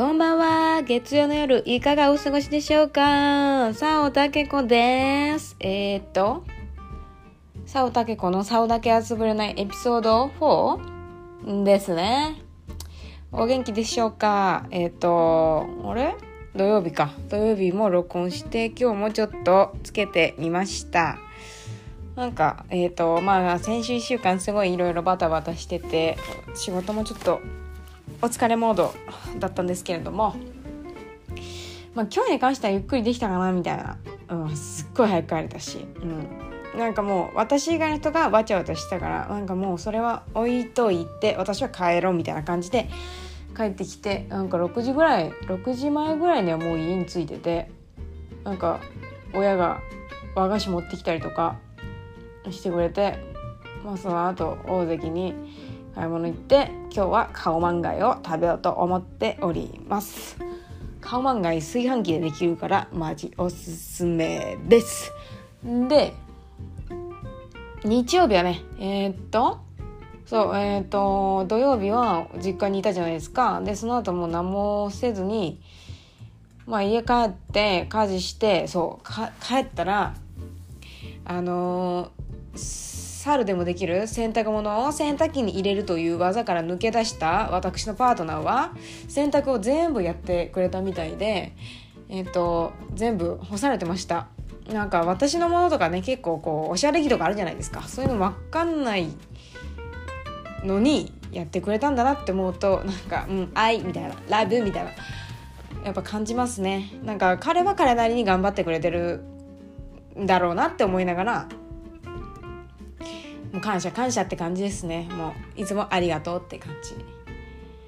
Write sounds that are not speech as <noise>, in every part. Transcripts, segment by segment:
こんばんは。月曜の夜、いかがお過ごしでしょうか？さ、おたけこです。えー、っと、さ、おたけこのさおだけ遊ぶれないエピソード 4? ですね。お元気でしょうか？えー、っと、あれ？土曜日か。土曜日も録音して、今日もちょっとつけてみました。なんか、えっ、と、まあ、先週1週間すごいいろいろバタバタしてて、仕事もちょっとお疲れモードだったんですけれども、まあ、今日に関してはゆっくりできたかなみたいな、うん、すっごい早く帰れたし、うん、なんかもう私以外の人がわちゃわちゃしたからなんかもうそれは置いといて私は帰ろうみたいな感じで帰ってきてなんか6時ぐらい6時前ぐらいにはもう家に着いててなんか親が和菓子持ってきたりとかしてくれて、まあ、その後大関に買い物行って今日はカオマンガイを食べようと思っております。カオマンガイ炊飯器でできるからマジおすすめです。で日曜日はねえー、っとそうえー、っと土曜日は実家にいたじゃないですか。でその後も何もせずにまあ家帰って家事してそう帰ったらあのー猿でもできる洗濯物を洗濯機に入れるという技から抜け出した私のパートナーは洗濯を全部やってくれたみたいで、えっ、と全部干されてました。なんか私のものとかね結構こうおしゃれ着とかあるじゃないですか。そういうの分かんないのにやってくれたんだなって思うとなんか「うん愛」みたいな「ラブ」みたいなやっぱ感じますね。なんか彼は彼なりに頑張ってくれてるんだろうなって思いながらもう感謝感謝って感じですね。もういつもありがとうって感じ、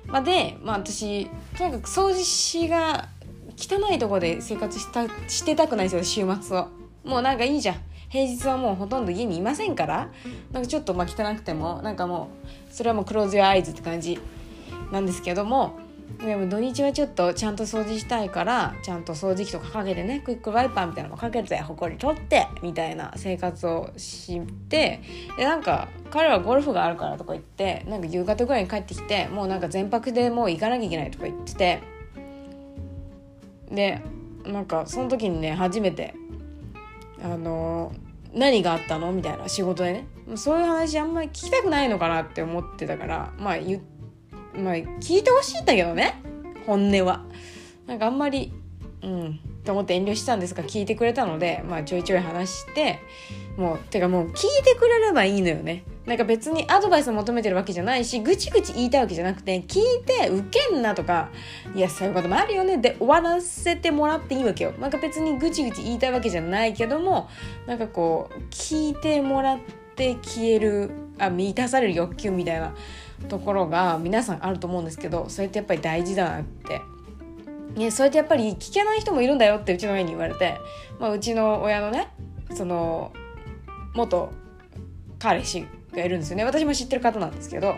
まあ、で、まあ、私とにかく掃除しが汚いとこで生活したしてたくないですよ週末を。もうなんかいいじゃん。平日はもうほとんど家にいませんから。なんかちょっとまあ汚くてもなんかもうそれはもうクローズヨアアイズって感じなんですけども。でも土日はちょっとちゃんと掃除したいからちゃんと掃除機とかかけてねクイックワイパーみたいなのもかけてほこり取ってみたいな生活をしてでなんか彼はゴルフがあるからとか言ってなんか夕方ぐらいに帰ってきてもうなんか全泊でもう行かなきゃいけないとか言っててでなんかその時にね初めてあの何があったの？みたいな仕事でね。そういう話あんまり聞きたくないのかなって思ってたからまあ言ってまあ聞いてほしいんだけどね。本音は。なんかあんまりうんと思って遠慮したんですが聞いてくれたのでまあちょいちょい話してもうてかもう聞いてくれればいいのよね。なんか別にアドバイスを求めてるわけじゃないしぐちぐち言いたいわけじゃなくて聞いてウケんなとかいやそういうこともあるよね。で終わらせてもらっていいわけよ。なんか別にぐちぐち言いたいわけじゃないけどもなんかこう聞いてもらって消えるあ満たされる欲求みたいなところが皆さんあると思うんですけどそれってやっぱり大事だなって。ね、それってやっぱり聞けない人もいるんだよってうちの親に言われて、まあ、うちの親のねその元彼氏がいるんですよね私も知ってる方なんですけど、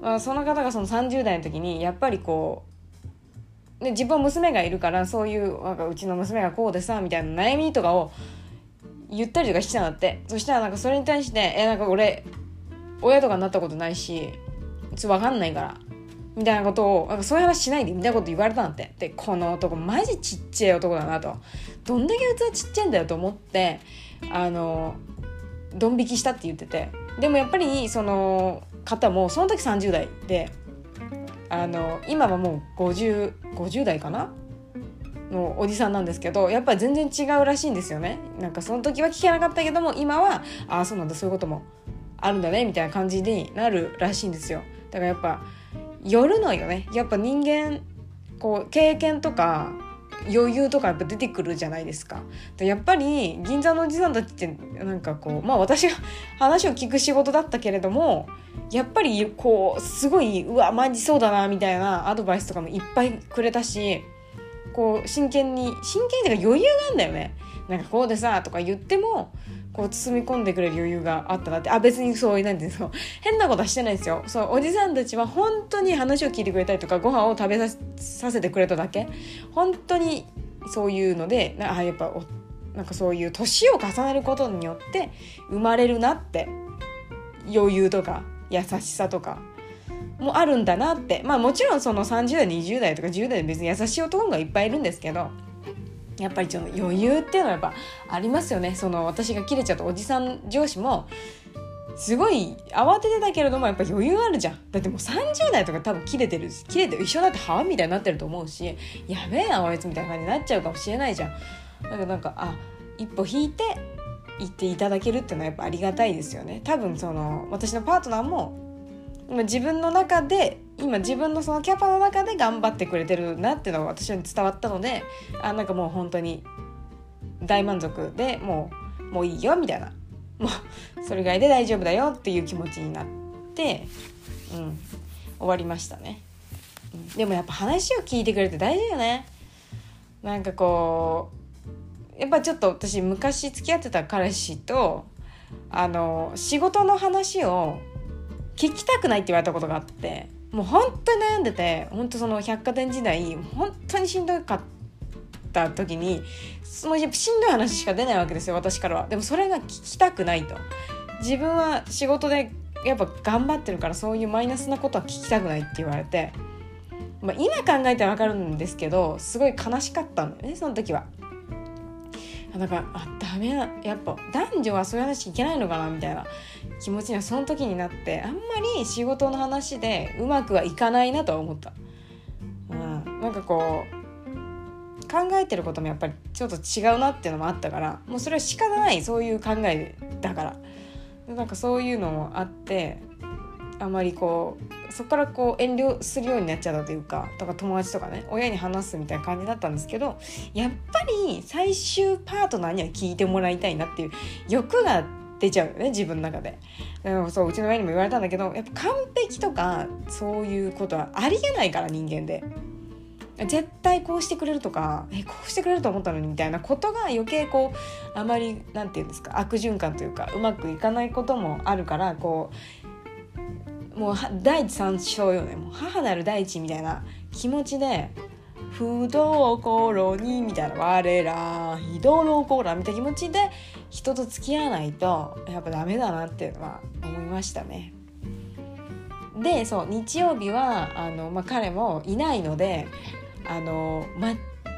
まあ、その方がその30代の時にやっぱりこう、ね、自分は娘がいるからそういうなんかうちの娘がこうでさみたいな悩みとかを言ったりとかしてたんだってそしたらなんかそれに対して「えなんか俺親とかになったことないしちょっと分かんないから。みたいなことをなんかそういう話しないでみたいなこと言われたんだって。でこの男マジちっちゃい男だなと。どんだけ器ちっちゃいんだよと思ってあのドン引きしたって言ってて。でもやっぱりその方もその時30代であの今はもう 50, 50代かな？のおじさんなんですけどやっぱり全然違うらしいんですよね。なんかその時は聞けなかったけども今はああそうなんだそういうこともあるんだねみたいな感じになるらしいんですよ。だからやっぱよるのよね。やっぱ人間こう経験とか余裕とかやっぱ出てくるじゃないですか。やっぱり銀座のおじさんたちってなんかこうまあ私が話を聞く仕事だったけれどもやっぱりこうすごいうわマジそうだなみたいなアドバイスとかもいっぱいくれたしこう真剣に真剣っていうか余裕があるんだよね。なんかこうでさとか言ってもこう包み込んでくれる余裕があったなって。あ別にそうなんですよ変なことはしてないですよ。そうおじさんたちは本当に話を聞いてくれたりとかご飯を食べさせてくれただけ。本当にそういうのであやっぱなんかそういう年を重ねることによって生まれるなって。余裕とか優しさとか。もあるんだなって。まあもちろんその30代20代とか10代で別に優しい男がいっぱいいるんですけど。やっぱりちょっと余裕っていうのはやっぱありますよね。その私が切れちゃったおじさん上司もすごい慌ててたけれどもやっぱ余裕あるじゃん。だってもう30代とか多分切れてる切れて一緒だってはみたいになってると思うしやべえなあいつみたいな感じになっちゃうかもしれないじゃん。だからなんかあ一歩引いて言っていただけるっていうのはやっぱありがたいですよね。多分その私のパートナーも今自分の中で今自分のそのキャパの中で頑張ってくれてるなっていうのが私に伝わったのであなんかもう本当に大満足でもうもういいよみたいな。もうそれぐらいで大丈夫だよっていう気持ちになって、うん、終わりましたね、うん、でもやっぱ話を聞いてくれて大事よね。なんかこうやっぱちょっと私昔付き合ってた彼氏とあの仕事の話を聞きたくないって言われたことがあってもう本当に悩んでて本当その百貨店時代本当にしんどかった時にそのやっぱしんどい話しか出ないわけですよ私からは。でもそれが聞きたくないと。自分は仕事でやっぱ頑張ってるからそういうマイナスなことは聞きたくないって言われて、まあ、今考えてわかるんですけどすごい悲しかったんだよねその時は。なんかあダメなやっぱ男女はそういう話いけないのかなみたいな気持ちにはその時になってあんまり仕事の話でうまくはいかないなとは思った。うん、なんかこう考えてることもやっぱりちょっと違うなっていうのもあったからもうそれは仕方ないそういう考えだから。なんかそういうのもあってあまりこうそこからこう遠慮するようになっちゃったというかとか友達とかね親に話すみたいな感じだったんですけどやっぱり最終パートナーには聞いてもらいたいなっていう欲が出ちゃうよね自分の中で。そううちの親にも言われたんだけどやっぱ完璧とかそういうことはありえないから人間で。絶対こうしてくれるとかえこうしてくれると思ったのにみたいなことが余計こうあまり何て言うんですか悪循環というかうまくいかないこともあるからこうもう第一三章よねもう母なる第一みたいな気持ちで「不動心に」みたいな「我ら非道の心」みたいな気持ちで人と付き合わないとやっぱダメだなっていうのは思いましたね。でそう日曜日はあの、まあ、彼もいないのであの、ま、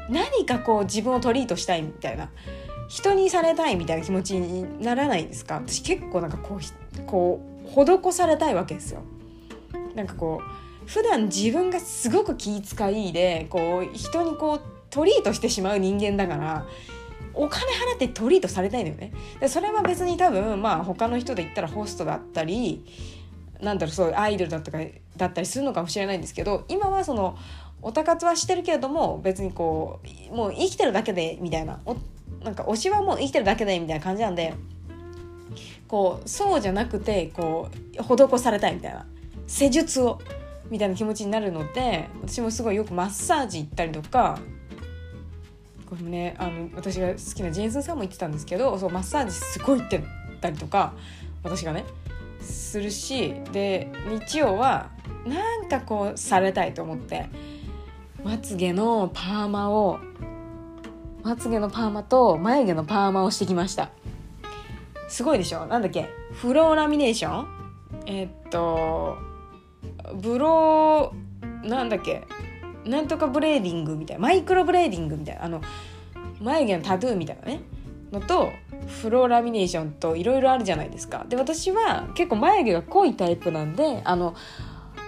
何かこう自分をトリートしたいみたいな人にされたいみたいな気持ちにならないですか？私結構なんかこうこう施されたいわけですよ。なんかこう普段自分がすごく気遣いでこう人にこうトリートしてしまう人間だからお金払ってトリートされたいのよね。でそれは別に多分まあ他の人で言ったらホストだったりなんだろうそうアイドルだったかだったりするのかもしれないんですけど今はそのオタ活はしてるけれども別にこうもう生きてるだけでみたいなおなんか推しはもう生きてるだけでみたいな感じなんでこうそうじゃなくてこう施されたいみたいな施術をみたいな気持ちになるので私もすごいよくマッサージ行ったりとかこれもねあの私が好きなジェンスンさんも言ってたんですけどそうマッサージすごい行ってたりとか私がねするしで日曜はなんかこうされたいと思ってまつげのパーマをまつげのパーマと眉毛のパーマをしてきました。すごいでしょ？なんだっけ？ブローラミネーション？えー、っとブローなんだっけ？なんとかブレーディングみたいなマイクロブレーディングみたいなあの眉毛のタトゥーみたいなね。のとブローラミネーションといろいろあるじゃないですか。で私は結構眉毛が濃いタイプなんであの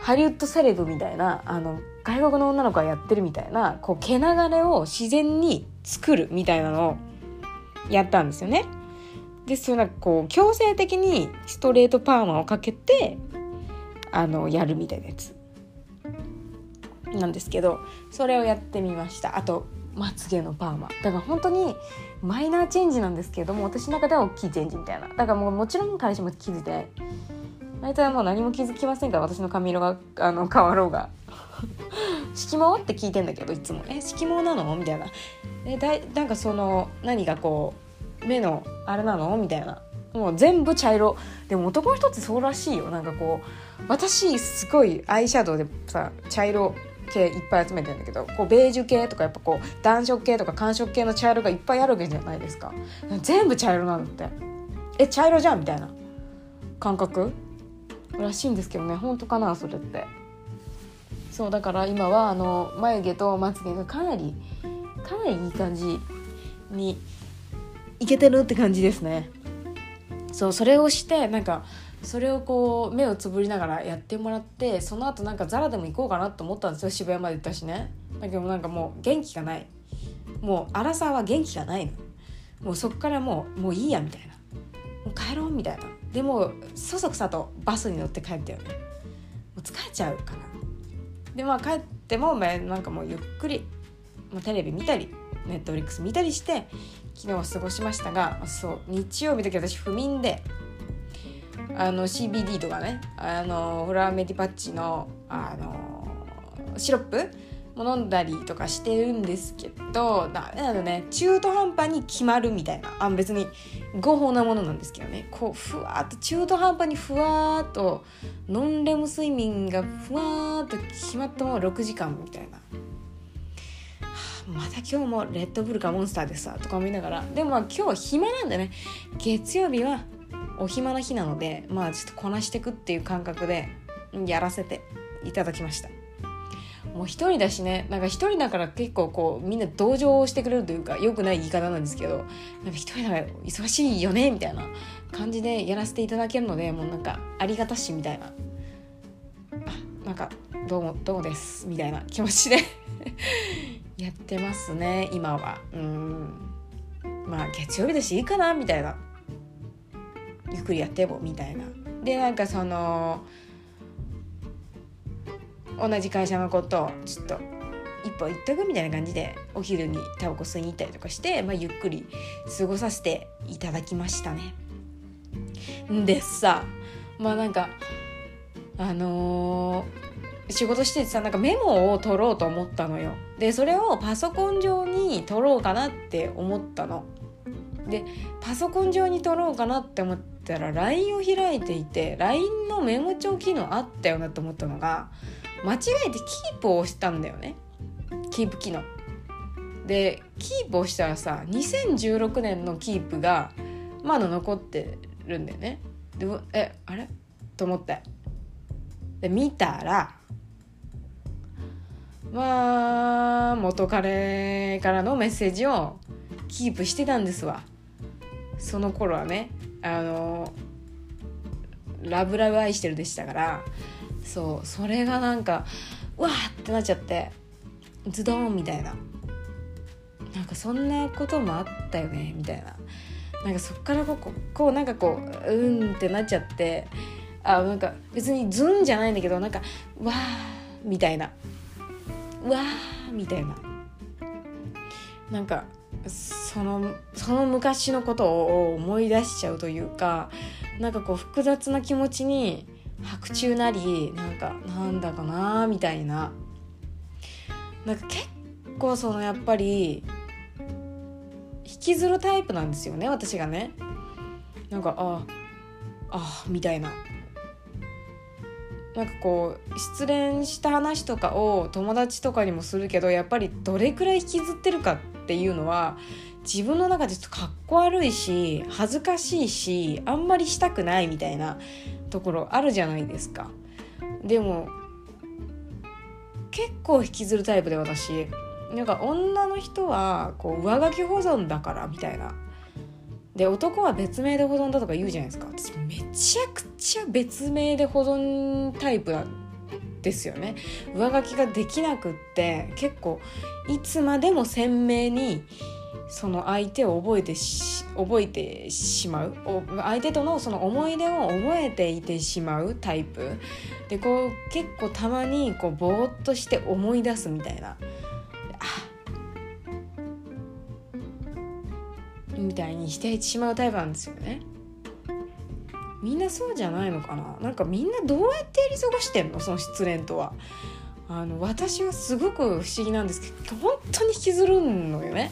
ハリウッドセレブみたいなあの外国の女の子がやってるみたいなこう毛流れを自然に作るみたいなのをやったんですよね。でそなんかこう強制的にストレートパーマをかけてあのやるみたいなやつ。なんですけどそれをやってみました。あとまつげのパーマ。だから本当にマイナーチェンジなんですけども私の中では大きいチェンジみたいな。だからもうもちろん彼氏も気づいて大体もう何も気づきませんから私の髪色があの変わろうが。<laughs> 色毛って聞いてんだけどいつも「え色毛なの?」みたいな「えだいなんかその何がこう目のあれなの?」みたいな。もう全部茶色。でも男の人ってそうらしいよ。なんかこう私すごいアイシャドウでさ茶色系いっぱい集めてるんだけどこうベージュ系とかやっぱこう暖色系とか寒色系の茶色がいっぱいあるわけじゃないですか。全部茶色なんだってえ茶色じゃんみたいな。感覚らしいんですけどね。本当かな？それって。そうだから今はあの眉毛とまつげがかなりかなりいい感じにいけてるって感じですね。そうそれをしてなんかそれをこう目をつぶりながらやってもらってその後なんかザラでも行こうかなと思ったんですよ。渋谷まで行ったしね。だけどなんかもう元気がない。もう荒さは元気がないの。もうそっからもうもういいやみたいな。もう帰ろうみたいな。でもそそくさとバスに乗って帰ったよね。もう疲れちゃうからでまあ帰ってもなんかもうゆっくりまあ、テレビ見たりネットフリックス見たりして昨日は過ごしましたがそう日曜日だけ私不眠であの CBD とかねあのフラーメディパッチのあのシロップも飲んだりとかしてるんですけどだなのね中途半端に決まるみたいなあ別に合法なものなんですけどねこうふわっと中途半端にふわっとノンレム睡眠がふわっと決まったもの6時間みたいな。また今日もレッドブルかモンスターでさとか思いながら。でもまあ今日暇なんでね。月曜日はお暇な日なのでまあちょっとこなしてくっていう感覚でやらせていただきました。もう一人だしね。なんか一人だから結構こうみんな同情してくれるというかよくない言い方なんですけどなんか一人だから忙しいよねみたいな感じでやらせていただけるのでもうなんかありがたしみたいな。あなんかどうもどうもですみたいな気持ちで。やってますね今はうんまあ月曜日だしいいかなみたいなゆっくりやってもみたいなでなんかその同じ会社のことをちょっと一歩行っとくみたいな感じでお昼にタバコ吸いに行ったりとかして、まあ、ゆっくり過ごさせていただきましたね。でさまあなんかあのー、仕事しててさなんかメモを取ろうと思ったのよ。でそれをパソコン上に取ろうかなって思ったの。でパソコン上に取ろうかなって思ったら LINE を開いていて LINE のメモ帳機能あったよなと思ったのが間違えてキープを押したんだよね。キープ機能。でキープをしたらさ2016年のキープがまだ残ってるんだよね。でえあれ？と思って。で見たらまあ元彼からのメッセージをキープしてたんですわ。その頃はねあのラブラブ愛してるでしたからそうそれがなんかわーってなっちゃってズドンみたいな。なんかそんなこともあったよねみたいな。なんかそっからこうこうなんかこううんってなっちゃってあなんか別にズンじゃないんだけどなんかわーみたいな。わーみたいな。なんかそのその昔のことを思い出しちゃうというかなんかこう複雑な気持ちに白昼なりなんかなんだかなみたいな。なんか結構そのやっぱり引きずるタイプなんですよね私がね。なんかああみたいな。なんかこう失恋した話とかを友達とかにもするけどやっぱりどれくらい引きずってるかっていうのは自分の中でちょっとかっこ悪いし恥ずかしいしあんまりしたくないみたいなところあるじゃないですか。でも結構引きずるタイプで私なんか女の人はこう上書き保存だからみたいなで男は別名で保存だとか言うじゃないですか。私めちゃくちゃ別名で保存タイプなんですよね。上書きができなくって結構いつまでも鮮明にその相手を覚えてし覚えてしまう。相手とのその思い出を覚えていてしまうタイプ。でこう結構たまにこうぼーっとして思い出すみたいな。みたいにしてしまうタイプなんですよね。みんなそうじゃないのかな？なんかみんなどうやってやり過ごしてんの？その失恋とは。あの私はすごく不思議なんですけど本当に引きずるのよね。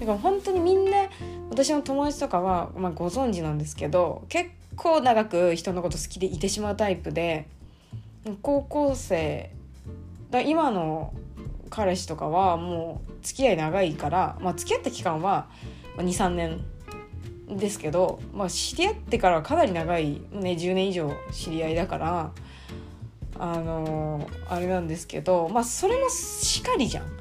だから本当にみんな私の友達とかは、まあ、ご存知なんですけど結構長く人のこと好きでいてしまうタイプで高校生だ今の彼氏とかはもう付き合い長いから、まあ、付き合った期間は23年ですけど、まあ、知り合ってからかなり長い、ね、10年以上知り合いだからあのあれなんですけどまあそれもしかりじゃん。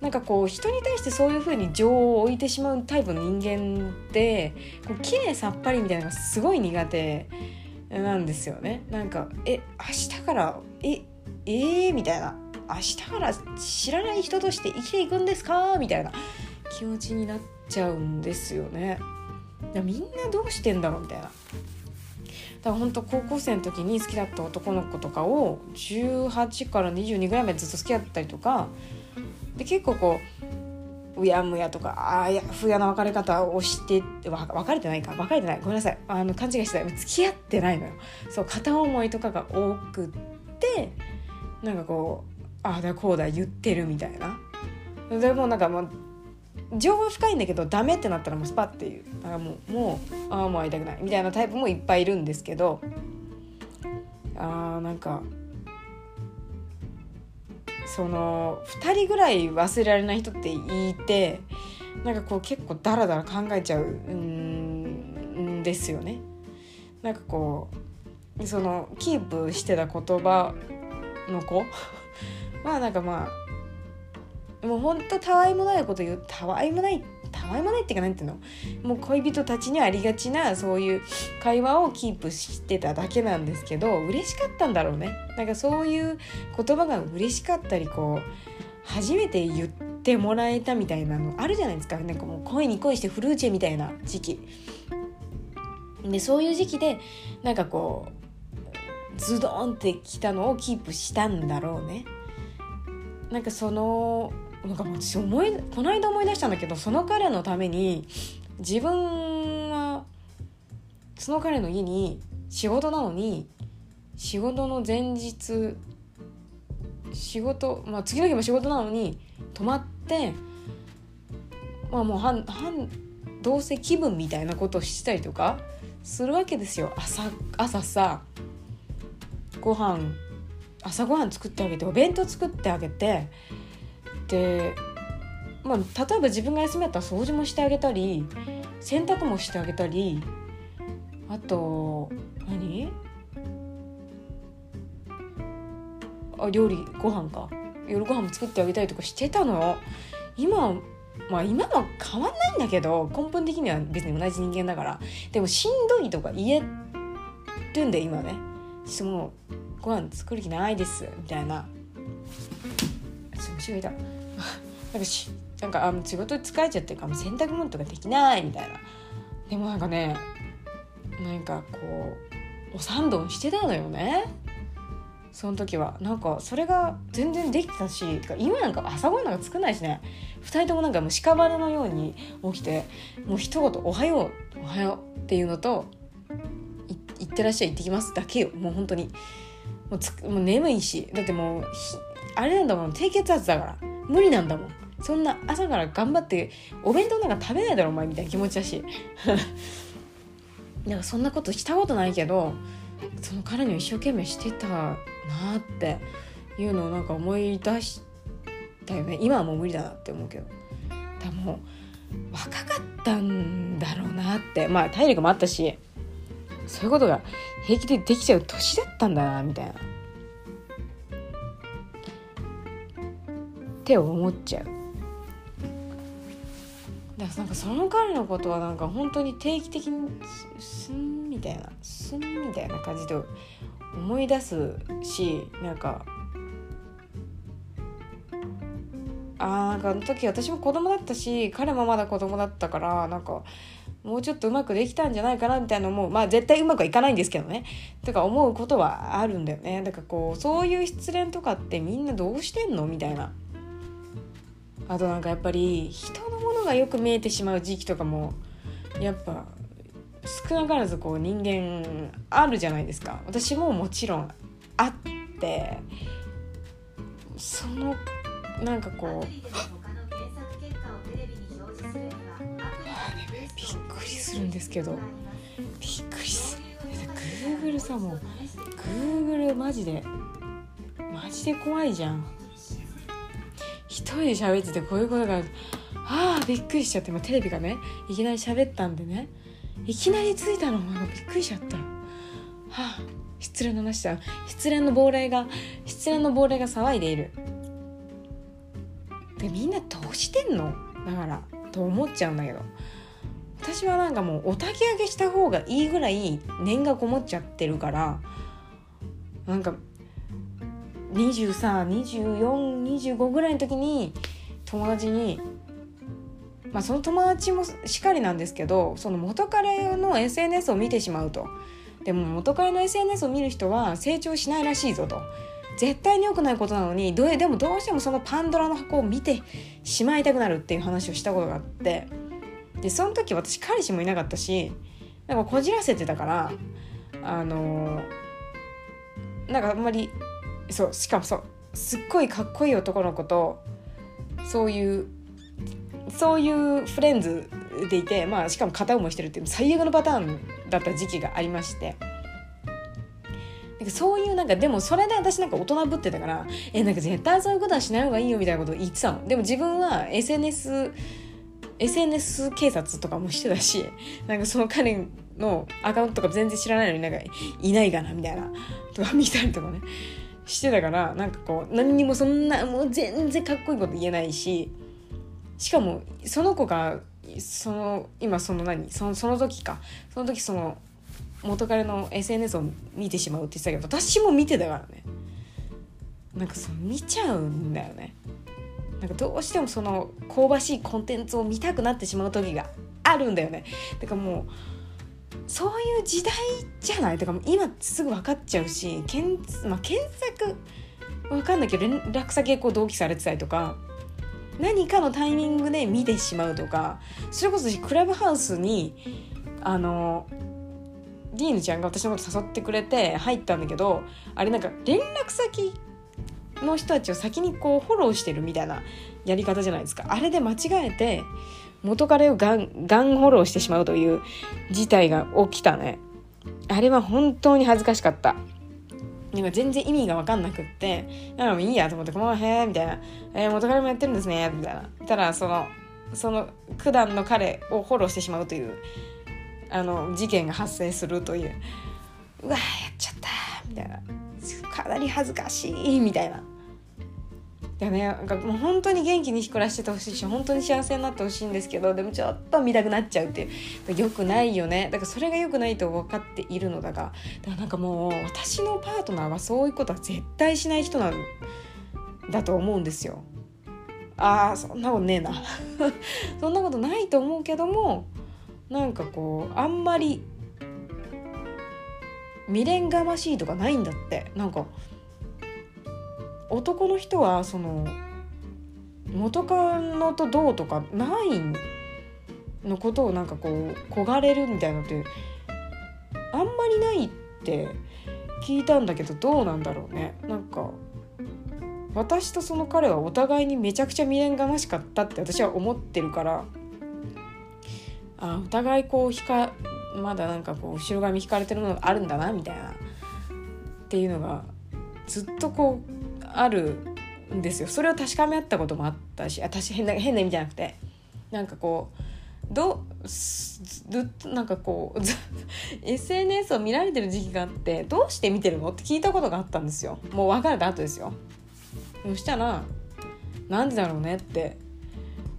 なんかこう人に対してそういう風に情を置いてしまうタイプの人間ってこう綺麗さっぱりみたいなのがすごい苦手なんですよね。なんかえ明日からええー、みたいな明日から知らない人として生きていくんですか？みたいな気持ちになってちゃうんですよね。みんなどうしてんだろうみたいな。だから本当高校生の時に好きだった男の子とかを18から22ぐらいまでずっと好きだったりとかで結構こううやむやとかあやふやな別れ方をしてって別れてないか。別れてない。ごめんなさい。あの勘違いしてた。付き合ってないのよ。そう片思いとかが多くってなんかこうああだこうだ言ってるみたいな。でもなんかもう情は深いんだけどダメってなったらもうスパッていうだからもうもうああもう会いたくないみたいなタイプもいっぱいいるんですけどあーなんかその2人ぐらい忘れられない人っていてなんかこう結構ダラダラ考えちゃうんですよね。なんかこうそのキープしてた言葉の子まあなんかまあもうほんとたわいもないこと言うたわいもないたわいもないっていうか何ていうの？もう恋人たちにありがちなそういう会話をキープしてただけなんですけど嬉しかったんだろうね。なんかそういう言葉が嬉しかったりこう初めて言ってもらえたみたいなのあるじゃないですか。なんかもう恋に恋してフルーチェみたいな時期。でそういう時期でなんかこうズドンってきたのをキープしたんだろうね。なんかそのなんか私思いこの間思い出したんだけどその彼のために自分はその彼の家に仕事なのに仕事の前日仕事、まあ、次の日も仕事なのに泊まってまあもう半半どうせ気分みたいなことをしたりとかするわけですよ。朝朝さご飯朝ごはん作ってあげてお弁当作ってあげてまあ例えば自分が休みだったら掃除もしてあげたり洗濯もしてあげたりあと何？あ料理ご飯か。夜ご飯も作ってあげたりとかしてたの今まあ今も変わんないんだけど根本的には別に同じ人間だから。でもしんどいとか言えるんで今ね。ちょっともうご飯作る気ないですみたいな。虫がいたなんかしなんかあ仕事疲れちゃってるから洗濯物とかできないみたいな。でもなんかねなんかこうお三度してたのよね。その時は。なんかそれが全然できてたし今なんか朝ごはんなんか作んないしね。2人ともなんかもう屍のように起きてもう一言「おはよう」「おはよう」っていうのと「いってらっしゃい行ってきます」だけよ。もう本当に。もうつもう眠いし。だってもうあれなんだもん。低血圧だから。無理なんだもん。そんな朝から頑張ってお弁当なんか食べないだろお前みたいな気持ちだし。<laughs> なんかそんなことしたことないけどその彼には一生懸命してたなっていうのをなんか思い出したよね。今はもう無理だなって思うけど。でも若かったんだろうなって。まあ体力もあったしそういうことが平気でできちゃう年だったんだなみたいな。って思っちゃう。だからなんかその彼のことはなんか本当に定期的にすんみたいなすんみたいな感じで思い出すしなんかあなんかあの時私も子供だったし彼もまだ子供だったからなんかもうちょっとうまくできたんじゃないかなみたいな思う。まあ絶対うまくはいかないんですけどね。とか思うことはあるんだよね。だからこうそういう失恋とかってみんなどうしてんのみたいな。あとなんかやっぱり人のものがよく見えてしまう時期とかもやっぱ少なからずこう人間あるじゃないですか。私ももちろんあってそのなんかこうびっくりするんですけどびっくりする。Google さもう Google マジでマジで怖いじゃん。一人で喋っててこういうことがああびっくりしちゃってテレビがねいきなり喋ったんでね。いきなりついたのびっくりしちゃったはあ失恋の話だ。失恋の亡霊が失恋の亡霊が騒いでいる。でみんなどうしてんの？だからと思っちゃうんだけど。私はなんかもうお焚き上げした方がいいぐらい念がこもっちゃってるからなんか232425ぐらいの時に友達にまあその友達もしかりなんですけどその元彼の SNS を見てしまうと。でも元彼の SNS を見る人は成長しないらしいぞと。絶対に良くないことなのにどうでもどうしてもそのパンドラの箱を見てしまいたくなるっていう話をしたことがあって。でその時私彼氏もいなかったしなんかこじらせてたからあのー、なんかあんまりそうしかもそうすっごいかっこいい男の子とそういうそういうフレンズでいて、まあ、しかも片思いしてるっていう最悪のパターンだった時期がありまして。なんかそういうなんかでもそれで私なんか大人ぶってたからえなんか絶対そういうことはしない方がいいよみたいなこと言ってたの。でも自分は SNS SNS 警察とかもしてたしなんかその彼のアカウントとか全然知らないのになんかいないかなみたいなとか見たりとかね。してたからなんかこう何にもそんなもう全然かっこいいこと言えないししかもその子がその今その何そのその時かその時その元彼の SNS を見てしまうって言ってたけど私も見てたからね。なんかそう見ちゃうんだよね。なんかどうしてもその香ばしいコンテンツを見たくなってしまう時があるんだよね。だからもうそういう時代じゃないとか今すぐ分かっちゃうし検,、まあ、検索分かんないけど連絡先こう同期されてたりとか何かのタイミングで見てしまうとかそれこそクラブハウスにあのディーヌちゃんが私のこと誘ってくれて入ったんだけどあれなんか連絡先の人たちを先にこうフォローしてるみたいなやり方じゃないですか。あれで間違えて元彼をガンガンフォローしてしまうという事態が起きたね。あれは本当に恥ずかしかった。なんか全然意味が分かんなくってなんかいいやと思って「このへえ」みたいな「えー、元彼もやってるんですね」みたいな。たらそのその九段の彼をフォローしてしまうというあの事件が発生するといううわやっちゃったみたいなかなり恥ずかしいみたいな。でね。なんかもう本当に元気に暮らしててほしいし本当に幸せになってほしいんですけどでもちょっと見たくなっちゃうっていうよくないよね。だからそれがよくないと分かっているのだがだからなんかもう私のパートナーはそういうことは絶対しない人なんだと思うんですよ。あーそんなことねえな。<laughs> そんなことないと思うけどもなんかこうあんまり未練がましいとかないんだって。なんか男の人はその元カノとどうとかないのことをなんかこう焦がれるみたいなのってあんまりないって聞いたんだけどどうなんだろうね。なんか私とその彼はお互いにめちゃくちゃ未練がましかったって私は思ってるからあお互いこうひかまだなんかこう後ろ髪引かれてるのがあるんだなみたいなっていうのがずっとこうあるんですよ。それを確かめ合ったこともあったし私変な変な意味じゃなくて。なんかこうどうなんかこう <laughs> SNS を見られてる時期があってどうして見てるの？って聞いたことがあったんですよ。もう別れた後ですよ。そしたらなんでだろうね？って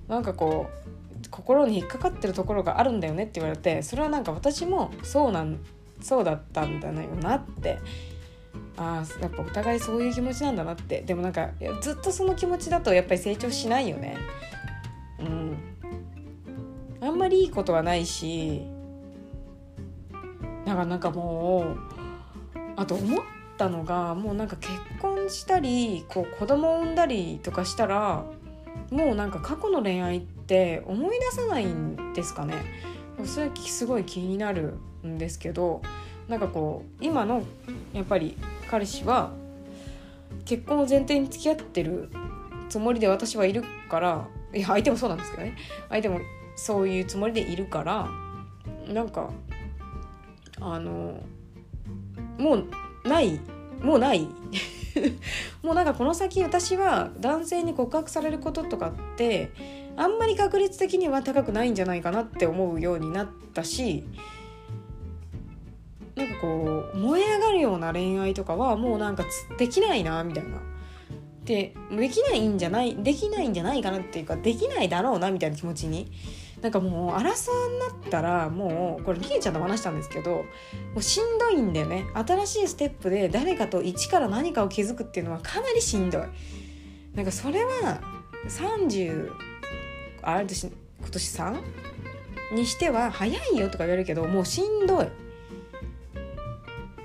なんかこう心に引っかかってるところがあるんだよねって言われてそれはなんか私もそうなんそうだったんだよなってああやっぱお互いそういう気持ちなんだなって。でもなんかずっとその気持ちだとやっぱり成長しないよね。うん。あんまりいいことはないしだからなんかもうあと思ったのがもうなんか結婚したりこう子供を産んだりとかしたらもうなんか過去の恋愛って思い出さないんですかね。それすごい気になるんですけどなんかこう今のやっぱり彼氏は結婚を前提に付き合ってるつもりで私はいるからいや相手もそうなんですけどね。相手もそういうつもりでいるからなんかあのもうないもうない。<laughs> もうなんかこの先私は男性に告白されることとかってあんまり確率的には高くないんじゃないかなって思うようになったしなんかこう燃え上がるような恋愛とかはもうなんかできないなみたいな。でできないんじゃないできないんじゃないかなっていうかできないだろうなみたいな気持ちになんかもう荒さになったらもうこれりえちゃんと話したんですけどもうしんどいんだよね新しいステップで誰かと一から何かを築くっていうのはかなりしんどいなんかそれは30あれ私今年 3? にしては早いよとか言われるけどもうしんどい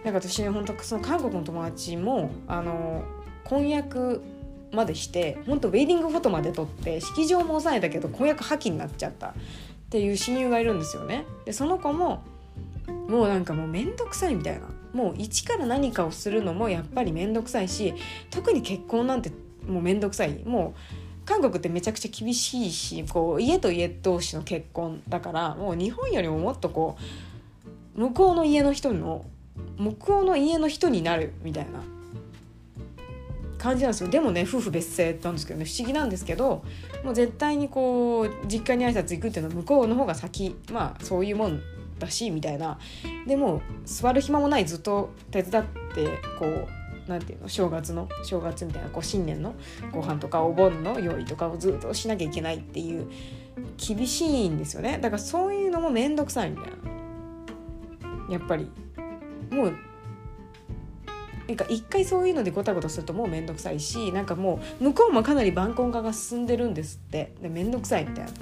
なんか私ね本当その韓国の友達もあの婚約までして本当ウェディングフォトまで撮って式場も抑えたけど婚約破棄になっちゃったっていう親友がいるんですよね。でその子ももうなんかもう面倒くさいみたいな。もう一から何かをするのもやっぱり面倒くさい。し特に結婚なんてもう面倒くさい。もう韓国ってめちゃくちゃ厳しいしこう家と家同士の結婚。だからもう日本よりももっとこう向こうの家の人の向こうの家の人になるみたいな感じなんですよ。でもね夫婦別姓なんですけどね不思議なんですけどもう絶対にこう実家に挨拶行くっていうのは向こうの方が先。まあそういうもんだしみたいな。でも座る暇もないずっと手伝ってこう何て言うの正月の正月みたいなこう新年のご飯とかお盆の用意とかをずっとしなきゃいけないっていう厳しいんですよね。だからそういうのも面倒くさいみたいな。やっぱり。もうなんか一回そういうのでごたごたするともう面倒くさいしなんかもう向こうもかなり晩婚化が進んでるんですってで面倒くさいみたいな。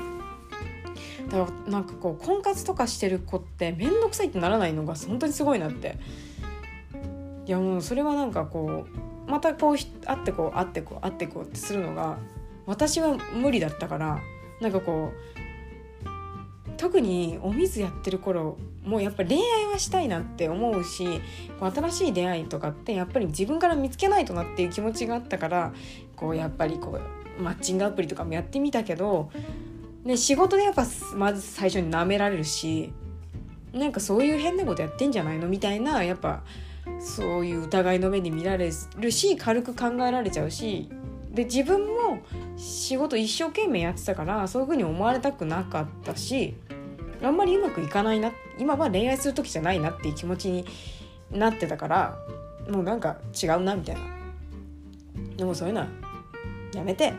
だからなんかこう婚活とかしてる子って面倒くさいってならないのが本当にすごいなっていやもうそれはなんかこうまたこう会ってこう会ってこう会ってこうってするのが私は無理だったからなんかこう特にお水やってる頃もうやっぱ恋愛はしたいなって思うし新しい出会いとかってやっぱり自分から見つけないとなっていう気持ちがあったからこうやっぱりこうマッチングアプリとかもやってみたけど、ね、仕事でやっぱまず最初に舐められるしなんかそういう変なことやってんじゃないのみたいなやっぱそういう疑いの目に見られるし軽く考えられちゃうしで自分も仕事一生懸命やってたからそういう風に思われたくなかったしあんまりうまくいかないな今は恋愛する時じゃないなっていう気持ちになってたからもうなんか違うなみたいな。でもそういうのはやめて。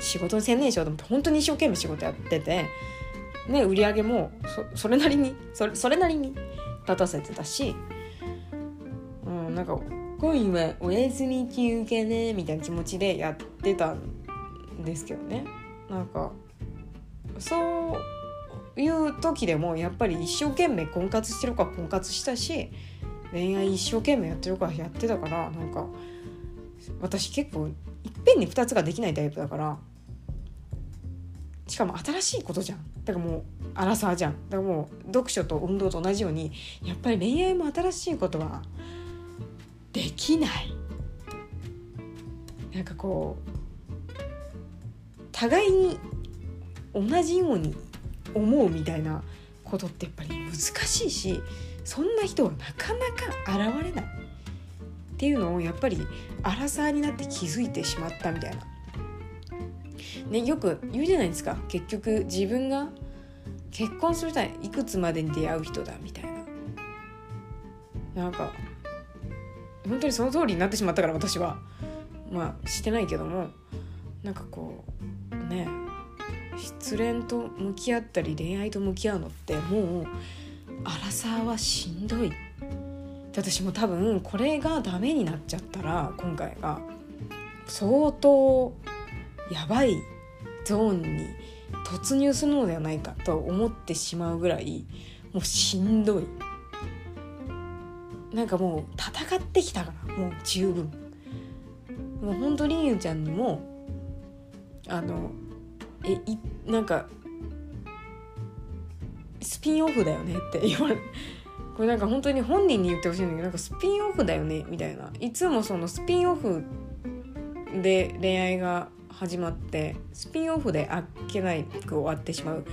仕事に専念しようと思って本当に一生懸命仕事やっててね売り上げもそれなりにそれそれなりに立たせてたしうんなんか恋はお休み休憩ねみたいな気持ちでやってたんですけどね。なんかそういう時でもやっぱり一生懸命婚活してるか婚活したし恋愛一生懸命やってるかやってたからなんか私結構いっぺんに2つができないタイプだからしかも新しいことじゃん。だからもうアラサーじゃん。だからもう読書と運動と同じようにやっぱり恋愛も新しいことはできない。なんかこう互いに同じように思うみたいなことってやっぱり難しいしそんな人はなかなか現れないっていうのをやっぱりアラサーになって気づいてしまったみたいな。ね、よく言うじゃないですか。結局自分が結婚するためいくつまでに出会う人だみたいな。なんか本当にその通りになってしまったから私は。まあしてないけども。なんかこうね。失恋と向き合ったり恋愛と向き合うのってもうアラサーはしんどい。私も多分これがダメになっちゃったら今回が相当やばいゾーンに突入するのではないかと思ってしまうぐらいもうしんどい。なんかもう戦ってきたから。もう十分。もうほんとりゆちゃんにもあのえいなんかスピンオフだよね？って言われこれなんか本当に本人に言ってほしいんだけどなんかスピンオフだよね？みたいな。いつもそのスピンオフで恋愛が始まってスピンオフであっけないく終わってしまう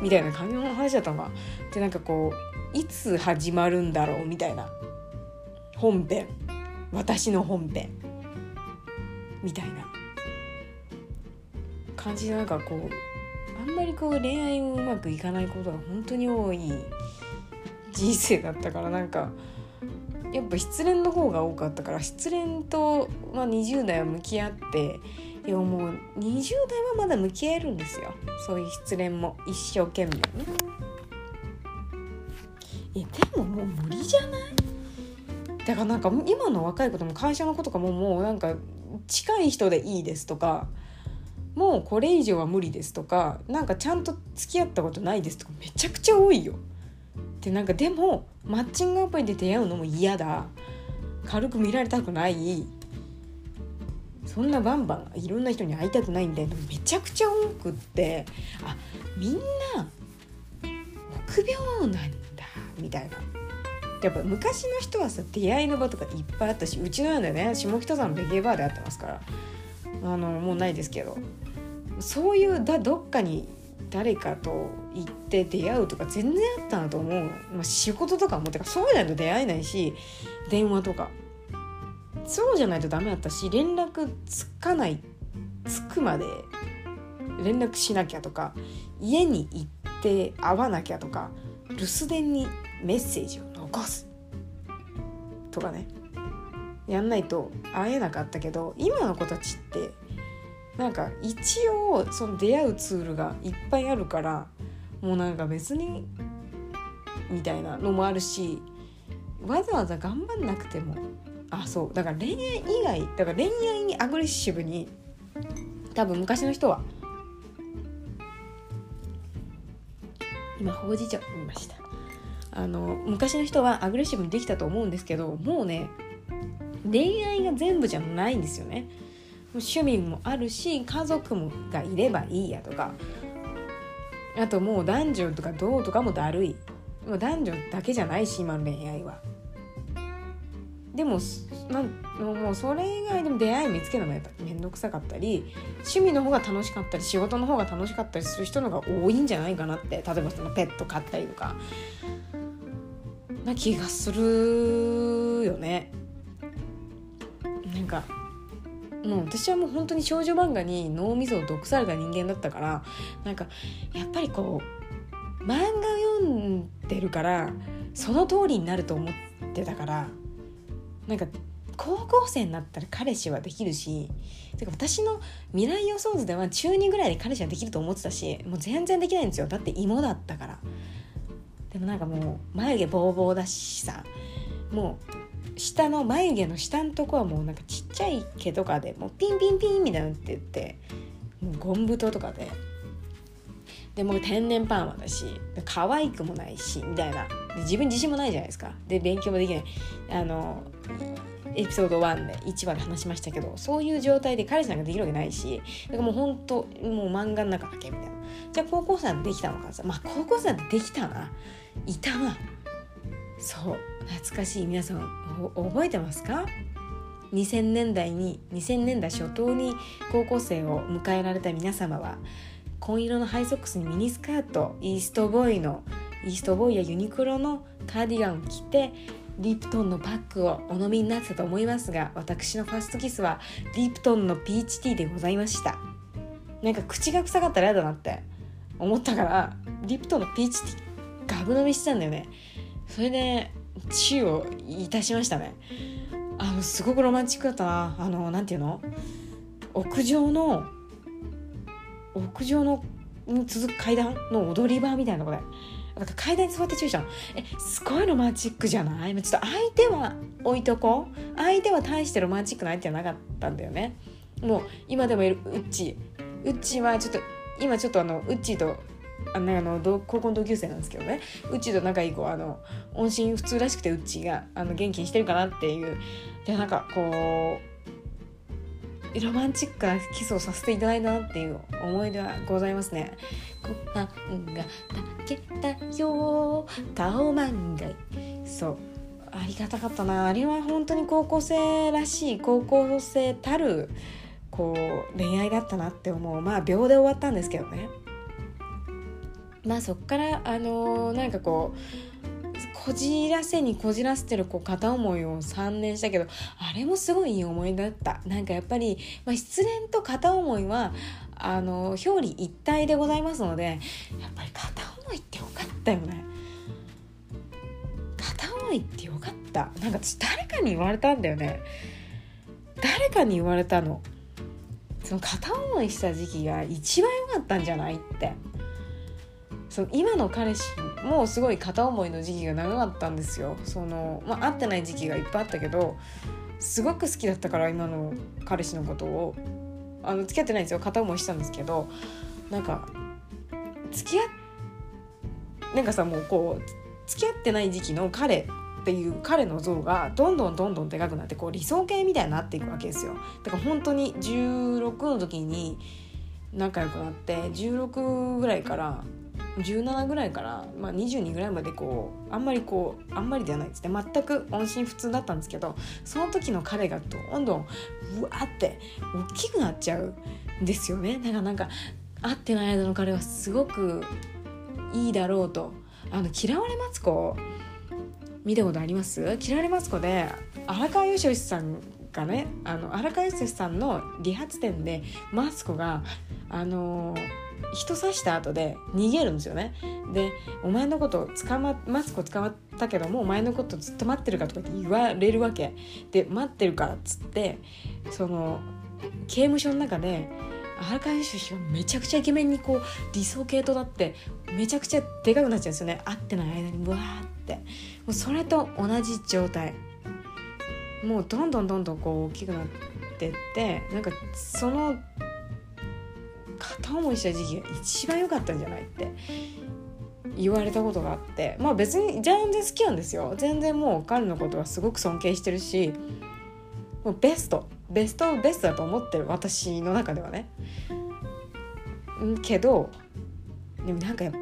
みたいな感じの話だったの。がでなんかこういつ始まるんだろう？みたいな。本編。私の本編。みたいな。感じでなんかこうあんまりこう恋愛もうまくいかないことが本当に多い人生だったからなんかやっぱ失恋の方が多かったから失恋と、まあ、20代は向き合っていやもう20代はまだ向き合えるんですよ。そういう失恋も一生懸命ね。えでももう無理じゃない？だからなんか今の若い子とも会社の子とかももうなんか近い人でいいですとかもうこれ以上は無理ですとかなんかちゃんと付き合ったことないですとかめちゃくちゃ多いよ。でなんかでもマッチングアプリで出会うのも嫌だ。軽く見られたくない。そんなバンバンいろんな人に会いたくないんだよ。めちゃくちゃ多くってあみんな臆病なんだ。みたいな。やっぱ昔の人はさ出会いの場とかいっぱいあったしうちのようなね下北沢のレゲエバーで会ってますからあのもうないですけど。そういうだどっかに誰かと行って出会うとか全然あったなと思う、まあ、仕事とかもてかそうじゃないと出会えないし電話とか。そうじゃないとダメだったし連絡つかないつくまで連絡しなきゃとか家に行って会わなきゃとか留守電にメッセージを残す。とかね。やんないと会えなかったけど今の子たちってなんか一応その出会うツールがいっぱいあるからもうなんか別にみたいなのもあるしわざわざ頑張んなくてもあそうだから恋愛以外だから恋愛にアグレッシブに多分昔の人は今ほうじ茶見ました。あの昔の人はアグレッシブにできたと思うんですけどもうね恋愛が全部じゃないんですよね。趣味もあるし家族もがいればいいやとかあともう男女とかどうとかもだるい。もう男女だけじゃないし今の恋愛は。でもなんもうそれ以外でも出会い見つけるのもやっぱ面倒くさかったり趣味の方が楽しかったり仕事の方が楽しかったりする人のが多いんじゃないかなって例えばそのペット飼ったりとか。な気がするよね。なんかもう私はもう本当に少女漫画に脳みそを毒された人間だったからなんかやっぱりこう漫画読んでるからその通りになると思ってたからなんか高校生になったら彼氏はできるしてか私の未来予想図では中2ぐらいで彼氏はできると思ってたしもう全然できないんですよ。だって芋だったから。でもなんかもう眉毛ボーボーだしさもう下の眉毛の下のとこはもうなんかちっちゃい毛とかでもうピンピンピンみたいなって言ってもうゴン太とかで。でも天然パーマだし可愛くもないしみたいな。自分自信もないじゃないですか。で勉強もできない。あのエピソード1で1話で話しましたけどそういう状態で彼氏なんかできるわけないしだからもうほんともう漫画の中だけみたいな。じゃあ高校生はできたのかさまあ高校生はできたな。いたなそう。懐かしい。皆さん覚えてますか？2000年代に2000年代初頭に高校生を迎えられた皆様は紺色のハイソックスにミニスカートイーストボーイのイーストボーイやユニクロのカーディガンを着てリプトンのパックをお飲みになってたと思いますが私のファーストキスはリプトンのピーチティーでございました。なんか口が臭かったら嫌だなって思ったからリプトンのピーチティーガブ飲みしてたんだよね。それでチューをいたしましたね。あのすごくロマンチックだったな。あのなんていうの？屋上の屋上のに続く階段の踊り場みたいなとこでなんか階段に座って注意したの。えすごいロマンチックじゃない？ちょっと相手は置いとこう。相手は大してロマンチックな相手はなかったんだよね。もう今でもいるウッチウッチはちょっと今ちょっとあのウッチとあのあの高校の同級生なんですけどねうちと仲いい子あの音信不通らしくてうちがあの元気にしてるかなっていうでなんかこうロマンチックなキスをさせていただいたなっていう思い出はございますね。ご飯が炊けたよ顔漫画そうありがたかったなあれは本当に高校生らしい高校生たるこう恋愛だったなって思うまあ秒で終わったんですけどね。まあそっからあのー、なんかこうこじらせにこじらせてるこう片思いを3年したけどあれもすごいいい思い出だった。なんかやっぱり、まあ、失恋と片思いはあの表裏一体でございますのでやっぱり片思いってよかったよね。片思いってよかったった。なんか私誰かに言われたんだよね。誰かに言われたの。その片思いした時期が一番良かったんじゃないって。その今の彼氏もすごい片思いの時期が長かったんですよ。その、まあ、会ってない時期がいっぱいあったけどすごく好きだったから今の彼氏のことを。あの付き合ってないんですよ。片思いしたんですけどなんか付き合なんかさもうこう付き合ってない時期の彼っていう彼の像がどんどんどんどんでかくなってこう理想形みたいになっていくわけですよ。だから本当に16の時に仲良くなって16ぐらいから17ぐらいから、まあ、22ぐらいまでこうあんまりこうあんまりではないですね。全く音信不通だったんですけどその時の彼がどんどんうわって大きくなっちゃうんですよね。だからなんか会ってない間の彼はすごくいいだろうと。あの嫌われマツコ見たことあります？嫌われマツコで荒川よしよしさんがねあの荒川よしよしさんの理髪店でマツコがあの人刺した後で逃げるんですよね。で「お前のこと捕まマツコ捕まったけどもお前のことずっと待ってるか」とかって言われるわけ。で待ってるからっつってその刑務所の中で荒川由志がめちゃくちゃイケメンにこう理想系となってめちゃくちゃでかくなっちゃうんですよね。会ってない間にブワーって。もうそれと同じ状態。もうどんどんどんどんこう大きくなってってなんかその片思いした時期が一番良かったんじゃないって言われたことがあってまあ別に全然好きなんですよ。全然もう彼のことはすごく尊敬してるしもうベストベストベストだと思ってる私の中ではね。けどでもなんかやっ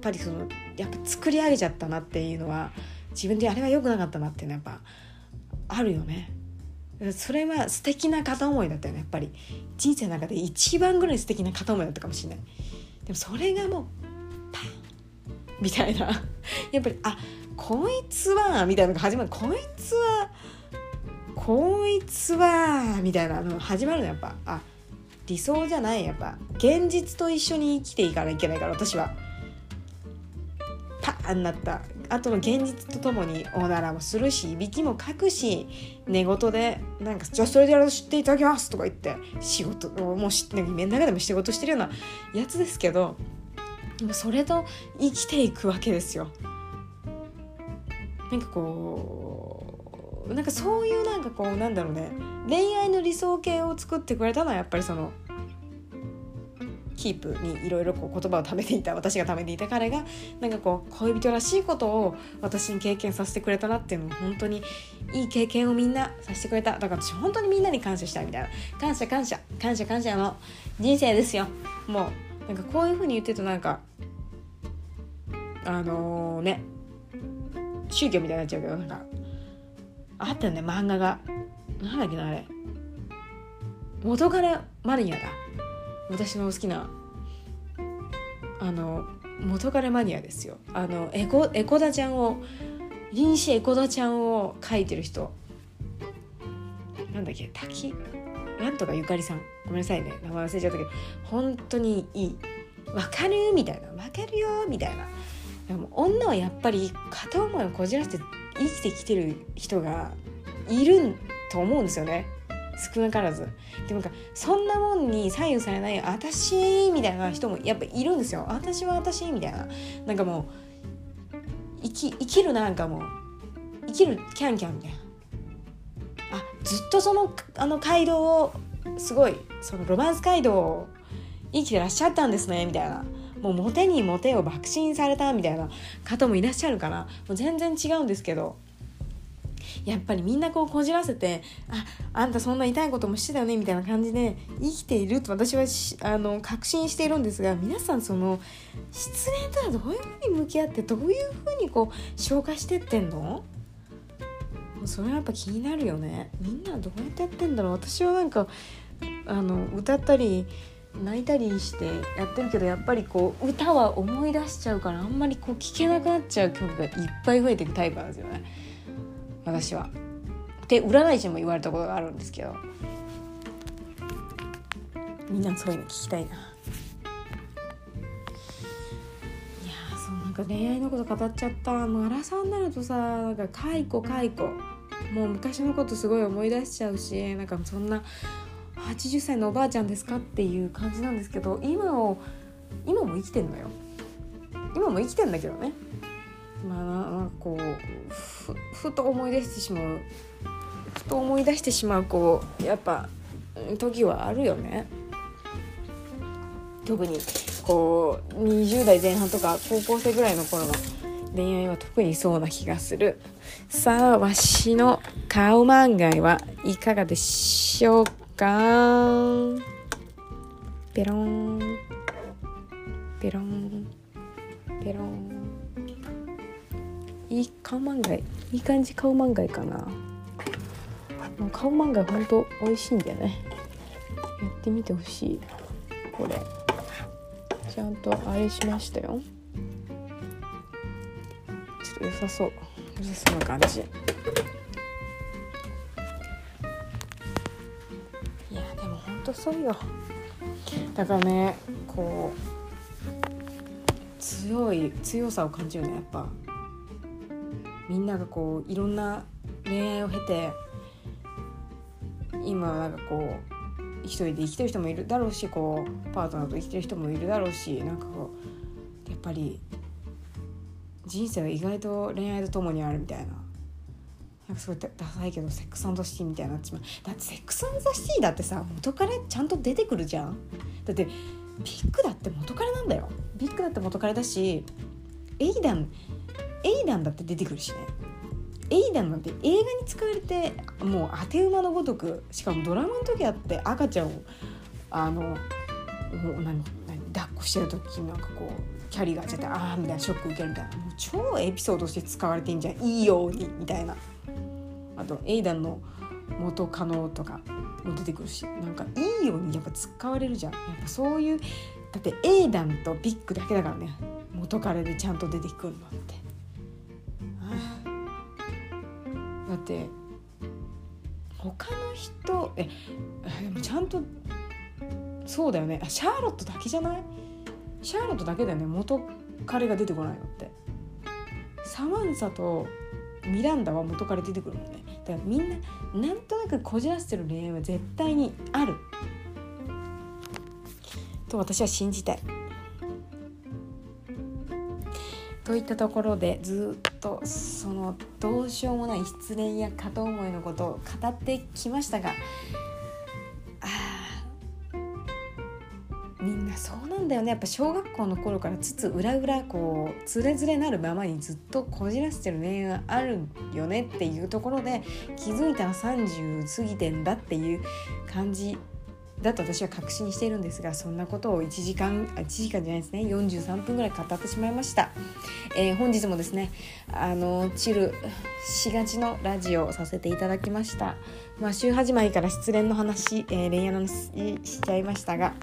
ぱりそのやっぱ作り上げちゃったなっていうのは自分であれは良くなかったなっていうのはやっぱあるよね。それは素敵な片思いだったよねやっぱり。人生の中で一番ぐらい素敵な片思いだったかもしれない。でもそれがもうパン。みたいな。<laughs> やっぱりあこいつはみたいなのが始まる。こいつはこいつはみたいなの始まるのやっぱ。あ理想じゃないやっぱ。現実と一緒に生きていかないといけないから私は。パーンなった。後の現実とともにおならもするしいびきもかくし寝言でなんか「じゃあそれでやらせていただきます」とか言って仕事をもう知って夢の中でも仕事してるようなやつですけどでもそれと生きていくわけですよ。なんかこうなんかそういうなんかこうなんだろうね恋愛の理想形を作ってくれたのはやっぱりそのキープにいろいろ言葉を貯めていた私が貯めていた彼がなんかこう恋人らしいことを私に経験させてくれたなっていうのは本当にいい経験をみんなさせてくれただから私本当にみんなに感謝。したいみたいな感謝。感謝。感謝。感謝。の人生ですよもうなんかこういうふうに言ってるとなんかあのー、ね宗教みたいになっちゃうけどなんかあったよね漫画がなんだっけなあれ元彼マリアだ私の好きなあの元彼マニアですよ。あのエコエコダちゃんを臨死エコダちゃんを描いてる人。なんだっけ滝？なんとかゆかりさん。ごめんなさいね。名前忘れちゃったけど。本当にいい。わかるみたいな。わかるよみたいな。でも女はやっぱり片思いをこじらせて生きてきてる人がいると思うんですよね。少なからず。でもなんかそんなもんに左右されない私みたいな人もやっぱいるんですよ。私は私みたいな。なんかもう生き生きるなんかもう生きるキャンキャンみたいな。あずっとそのあの街道をすごいそのロマンス街道を生きてらっしゃったんですねみたいな。もうモテにモテを爆心されたみたいな方もいらっしゃるからもう全然違うんですけど。やっぱりみんなこうこじらせてああんたそんな痛いこともしてたよねみたいな感じで生きていると私はあの確信しているんですが皆さんその失恋とはどういうふうに向き合ってどういうふうにこう消化してってんの？それはやっぱ気になるよね。みんなどうやってやってんだろう。私はなんかあの歌ったり泣いたりしてやってるけどやっぱりこう歌は思い出しちゃうからあんまりこう聴けなくなっちゃう曲がいっぱい増えていくタイプなんですよね。私は。で占い師も言われたことがあるんですけど。みんなそういうの聞きたいな。いやそんなんか恋愛のこと語っちゃった。もう荒さになるとさなんか解雇解雇。もう昔のことすごい思い出しちゃうしなんかそんな80歳のおばあちゃんですかっていう感じなんですけど今を今も生きてんのよ。今も生きてんだけどね。まあなんかこうふふと思い出してしまうふと思い出してしまうこうやっぱ時はあるよね。特にこう20代前半とか高校生ぐらいの頃の恋愛は特にそうな気がする。さあわしの顔漫画はいかがでしょうか？ペロン。ペロン。ペロン。いい顔漫画いい感じ顔漫画かな。顔漫画ほんと美味しいんだよね。やってみてほしい。これ。ちゃんとあれしましたよ。ちょっと良さそう。良さそうな感じ。いやでもほんとそうよ。だからねこう強い強さを感じるねやっぱ。みんながこういろんな恋愛を経て今なんかこう一人で生きてる人もいるだろうしこうパートナーと生きてる人もいるだろうしなんかこうやっぱり人生は意外と恋愛とともにあるみたいな。なんかすごいダサいけどセックスシティみたいになってしまう。だってセックスシティだってさ元彼ちゃんと出てくるじゃん。だってビッグだって元彼なんだよ。ビッグだって元彼だしエイダンエイダンだって出てくるしね。エイダンなんて映画に使われてもう当て馬のごとくしかもドラマの時あって赤ちゃんをあのもう何何抱っこしてる時になんかこうキャリーがちゃってああみたいなショック受けるみたいな。もう超エピソードとして使われてんじゃんいいようにみたいな。あとエイダンの元カノとかも出てくるしなんかいいようにやっぱ使われるじゃん。やっぱそういうだってエイダンとビッグだけだからね。元彼でちゃんと出てくるのって。だって他の人えでもちゃんとそうだよね。あシャーロットだけじゃない？シャーロットだけだよね。元彼が出てこないのって。サマンサとミランダは元彼出てくるもんね。だからみんななんとなくこじらせてる恋愛は絶対にある。と私は信じたい。といったところでずっとそのどうしようもない失恋や片思いのことを語ってきましたがあみんなそうなんだよね。やっぱ小学校の頃からつつ裏裏こうつれづれなるままにずっとこじらせてる恋愛あるよねっていうところで気づいたら30過ぎてんだっていう感じだと私は確信しているんですがそんなことを1時間1時間じゃないですね43分ぐらい語ってしまいました、えー、本日もですねあのチルしがちのラジオをさせていただきました。まあ週始まりから失恋の話、えー、恋愛の話しちゃいましたが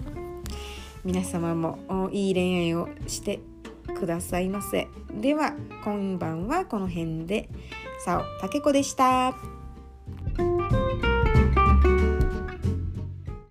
皆様もいい恋愛をしてくださいませ。では今晩はこの辺で。さおたけこでした。